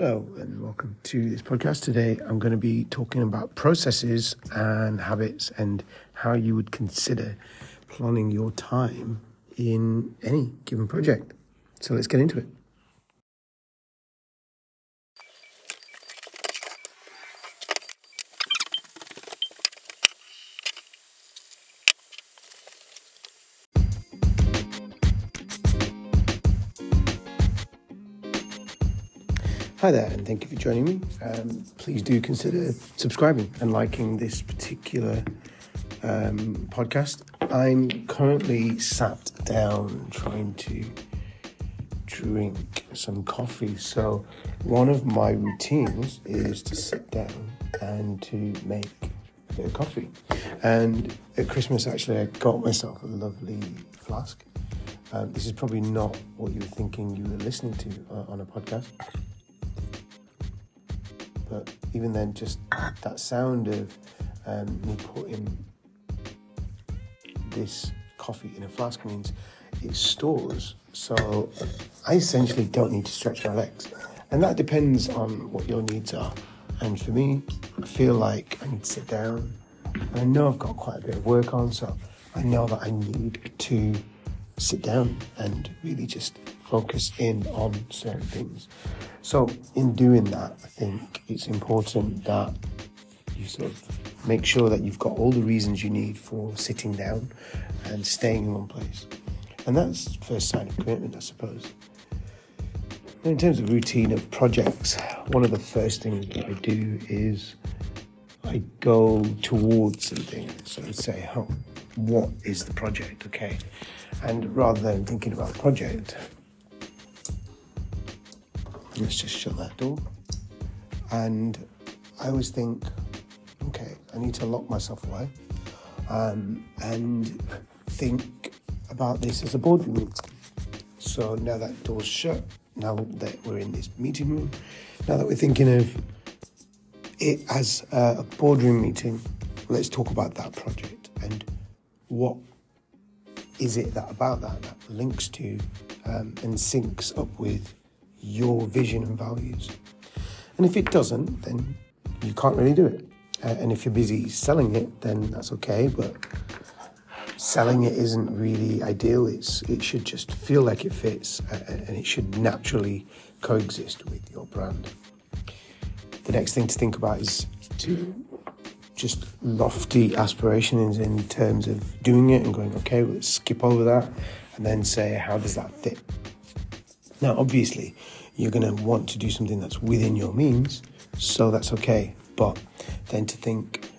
Hello, and welcome to this podcast. Today, I'm going to be talking about processes and habits and how you would consider planning your time in any given project. So, let's get into it. Hi there, and thank you for joining me. Um, please do consider subscribing and liking this particular um, podcast. I'm currently sat down trying to drink some coffee. So, one of my routines is to sit down and to make coffee. And at Christmas, actually, I got myself a lovely flask. Um, this is probably not what you were thinking you were listening to uh, on a podcast. But even then, just that sound of um, me putting this coffee in a flask means it stores. So I essentially don't need to stretch my legs. And that depends on what your needs are. And for me, I feel like I need to sit down. And I know I've got quite a bit of work on, so I know that I need to sit down and really just focus in on certain things. So, in doing that, I think it's important that you sort of make sure that you've got all the reasons you need for sitting down and staying in one place. And that's the first sign of commitment, I suppose. in terms of routine of projects, one of the first things that I do is I go towards something. So I say, oh, what is the project? Okay. And rather than thinking about the project, let's just shut that door. And I always think, okay, I need to lock myself away um, and think about this as a boardroom meeting. So now that door's shut, now that we're in this meeting room, now that we're thinking of it as a boardroom meeting, let's talk about that project and what is it that about that that links to um, and syncs up with your vision and values. And if it doesn't, then you can't really do it. Uh, and if you're busy selling it, then that's okay. But selling it isn't really ideal. It's it should just feel like it fits, uh, and it should naturally coexist with your brand. The next thing to think about is to just lofty aspirations in terms of doing it and going, okay, let's skip over that, and then say, how does that fit? Now, obviously, you're going to want to do something that's within your means, so that's okay. But then to think,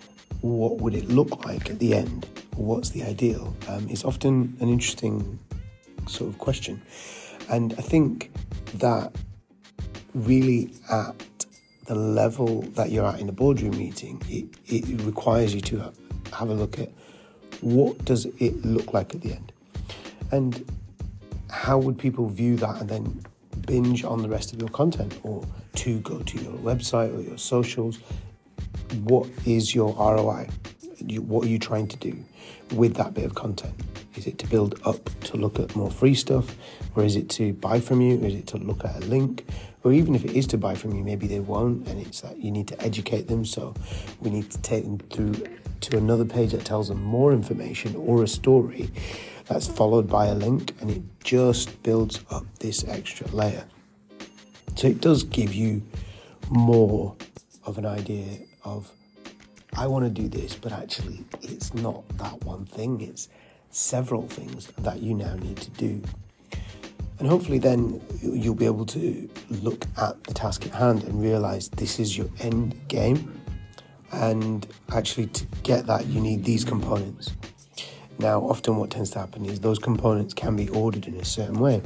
what would it look like at the end? What's the ideal? Um, is often an interesting sort of question. And I think that really at the level that you're at in a boardroom meeting, it, it requires you to have a look at what does it look like at the end? And how would people view that and then binge on the rest of your content or to go to your website or your socials. What is your ROI? What are you trying to do with that bit of content? Is it to build up to look at more free stuff? Or is it to buy from you? Or is it to look at a link? Or even if it is to buy from you, maybe they won't, and it's that you need to educate them. So we need to take them through to another page that tells them more information or a story that's followed by a link, and it just builds up this extra layer. So it does give you more of an idea of, I want to do this, but actually it's not that one thing, it's several things that you now need to do. And hopefully, then you'll be able to look at the task at hand and realize this is your end game. And actually, to get that, you need these components. Now, often what tends to happen is those components can be ordered in a certain way.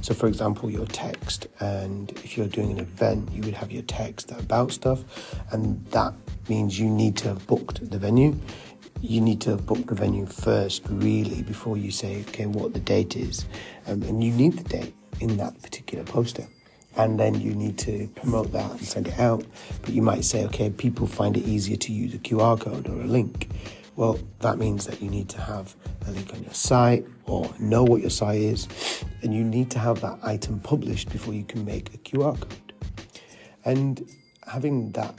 So, for example, your text, and if you're doing an event, you would have your text about stuff, and that means you need to have booked the venue. You need to have booked the venue first, really, before you say, okay, what the date is. Um, and you need the date in that particular poster and then you need to promote that and send it out. But you might say, okay, people find it easier to use a QR code or a link. Well, that means that you need to have a link on your site or know what your site is, and you need to have that item published before you can make a QR code. And having that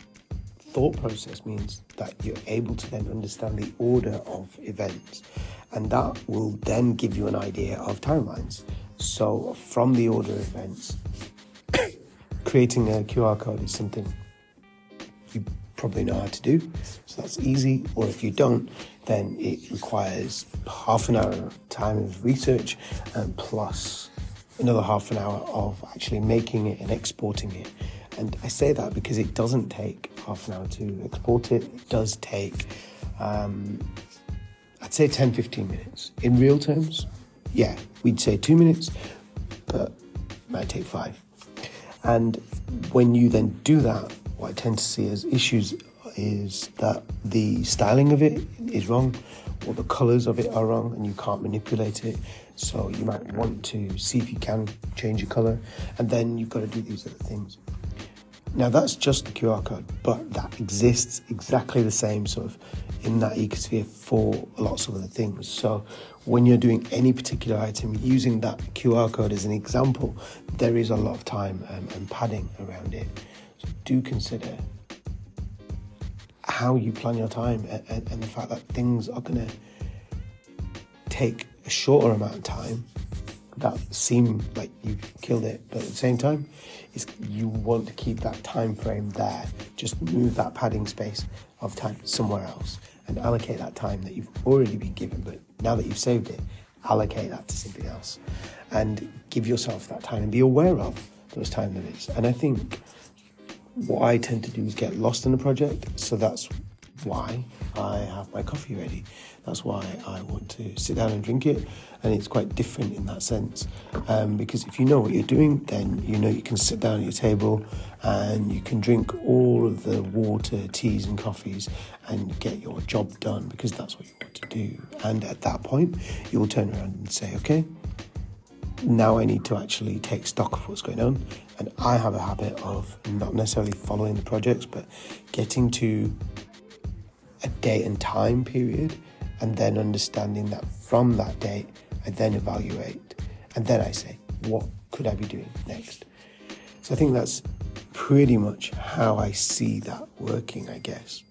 thought process means that you're able to then understand the order of events, and that will then give you an idea of timelines. So, from the order of events, creating a QR code is something you probably know how to do, so that's easy. Or if you don't, then it requires half an hour of time of research and plus another half an hour of actually making it and exporting it. And I say that because it doesn't take half an hour to export it. It does take, um, I'd say 10, 15 minutes. In real terms, yeah, we'd say two minutes, but it might take five. And when you then do that, what I tend to see as issues is that the styling of it is wrong, or the colors of it are wrong, and you can't manipulate it. So you might want to see if you can change the color, and then you've got to do these other things. Now that's just the QR code, but that exists exactly the same sort of in that ecosphere for lots of other things. So when you're doing any particular item using that QR code as an example, there is a lot of time um, and padding around it. So do consider how you plan your time and, and, and the fact that things are going to take a shorter amount of time that seem like you've killed it, but at the same time, is you want to keep that time frame there. Just move that padding space of time somewhere else and allocate that time that you've already been given, but now that you've saved it, allocate that to something else and give yourself that time and be aware of those time limits. And I think what I tend to do is get lost in a project, so that's why I have my coffee ready. That's why I want to sit down and drink it, and it's quite different in that sense. Um, because if you know what you're doing, then you know you can sit down at your table and you can drink all of the water, teas, and coffees and get your job done because that's what you want to do. And at that point, you'll turn around and say, okay, now I need to actually take stock of what's going on. And I have a habit of not necessarily following the projects, but getting to date and time period and then understanding that from that date, I then evaluate and then I say, what could I be doing next? So I think that's pretty much how I see that working, I guess.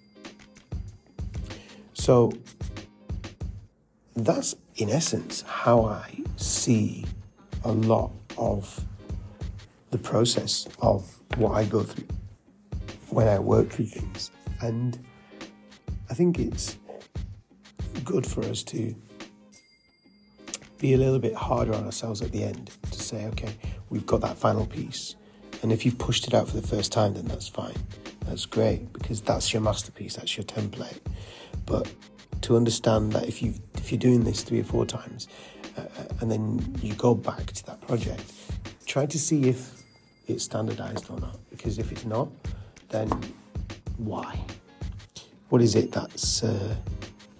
So that's in essence how I see a lot of the process of what I go through when I work through things. And I think it's good for us to be a little bit harder on ourselves at the end to say, okay, we've got that final piece. And if you've pushed it out for the first time, then that's fine. That's great because that's your masterpiece, that's your template. But to understand that if you if you're doing this three or four times, uh, uh, and then you go back to that project, try to see if it's standardized or not. Because if it's not, then why? What is it that's uh,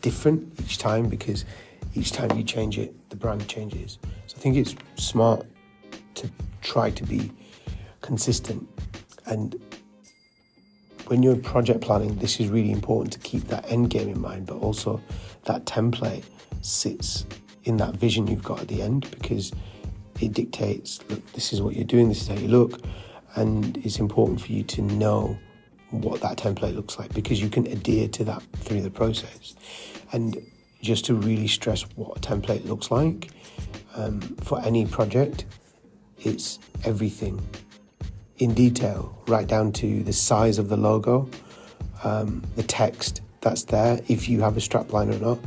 different each time? Because each time you change it, the brand changes. So I think it's smart to try to be consistent. And when you're project planning, this is really important to keep that end game in mind, but also that template sits in that vision you've got at the end because it dictates look, this is what you're doing, this is how you look, and it's important for you to know what that template looks like because you can adhere to that through the process. And just to really stress what a template looks like um, for any project, it's everything in detail, right down to the size of the logo, um, the text that's there, if you have a strapline or not,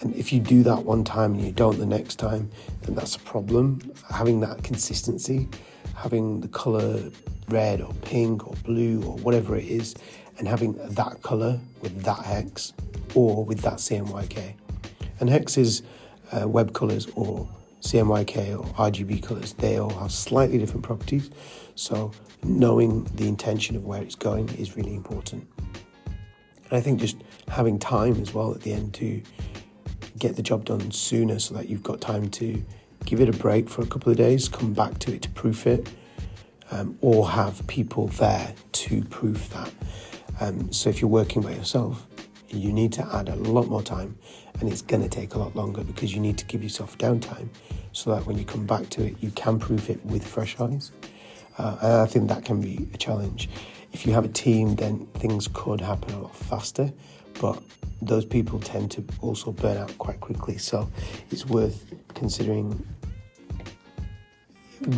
and if you do that one time and you don't the next time, then that's a problem. Having that consistency, having the color red or pink or blue or whatever it is, and having that color with that hex or with that CMYK. And hexes, uh, web colors or CMYK or RGB colors, they all have slightly different properties. So knowing the intention of where it's going is really important. And I think just having time as well at the end to get the job done sooner so that you've got time to give it a break for a couple of days, come back to it to proof it, um, or have people there to proof that. Um, so if you're working by yourself, you need to add a lot more time and it's going to take a lot longer because you need to give yourself downtime so that when you come back to it, you can proof it with fresh eyes. Uh, and I think that can be a challenge. If you have a team, then things could happen a lot faster, but those people tend to also burn out quite quickly. So it's worth considering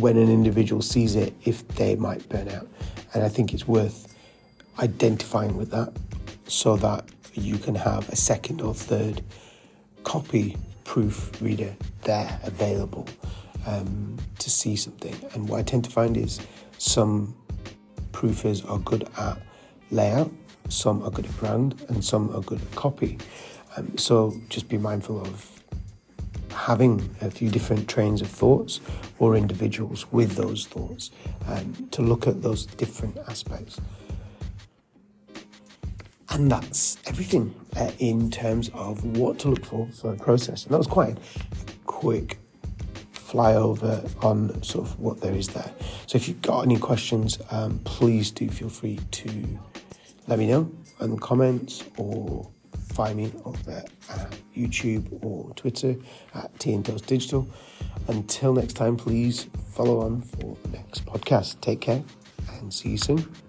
when an individual sees it if they might burn out. And I think it's worth identifying with that so that you can have a second or third copy proof reader there available um, to see something. And what I tend to find is some proofers are good at layout, some are good at brand, and some are good at copy. Um, so just be mindful of having a few different trains of thoughts or individuals with those thoughts um, to look at those different aspects. And that's everything uh, in terms of what to look for for a process. And that was quite a quick flyover on sort of what there is there. So if you've got any questions, um, please do feel free to let me know in the comments or find me over at uh, YouTube or Twitter at Toast Digital. Until next time, please follow on for the next podcast. Take care and see you soon.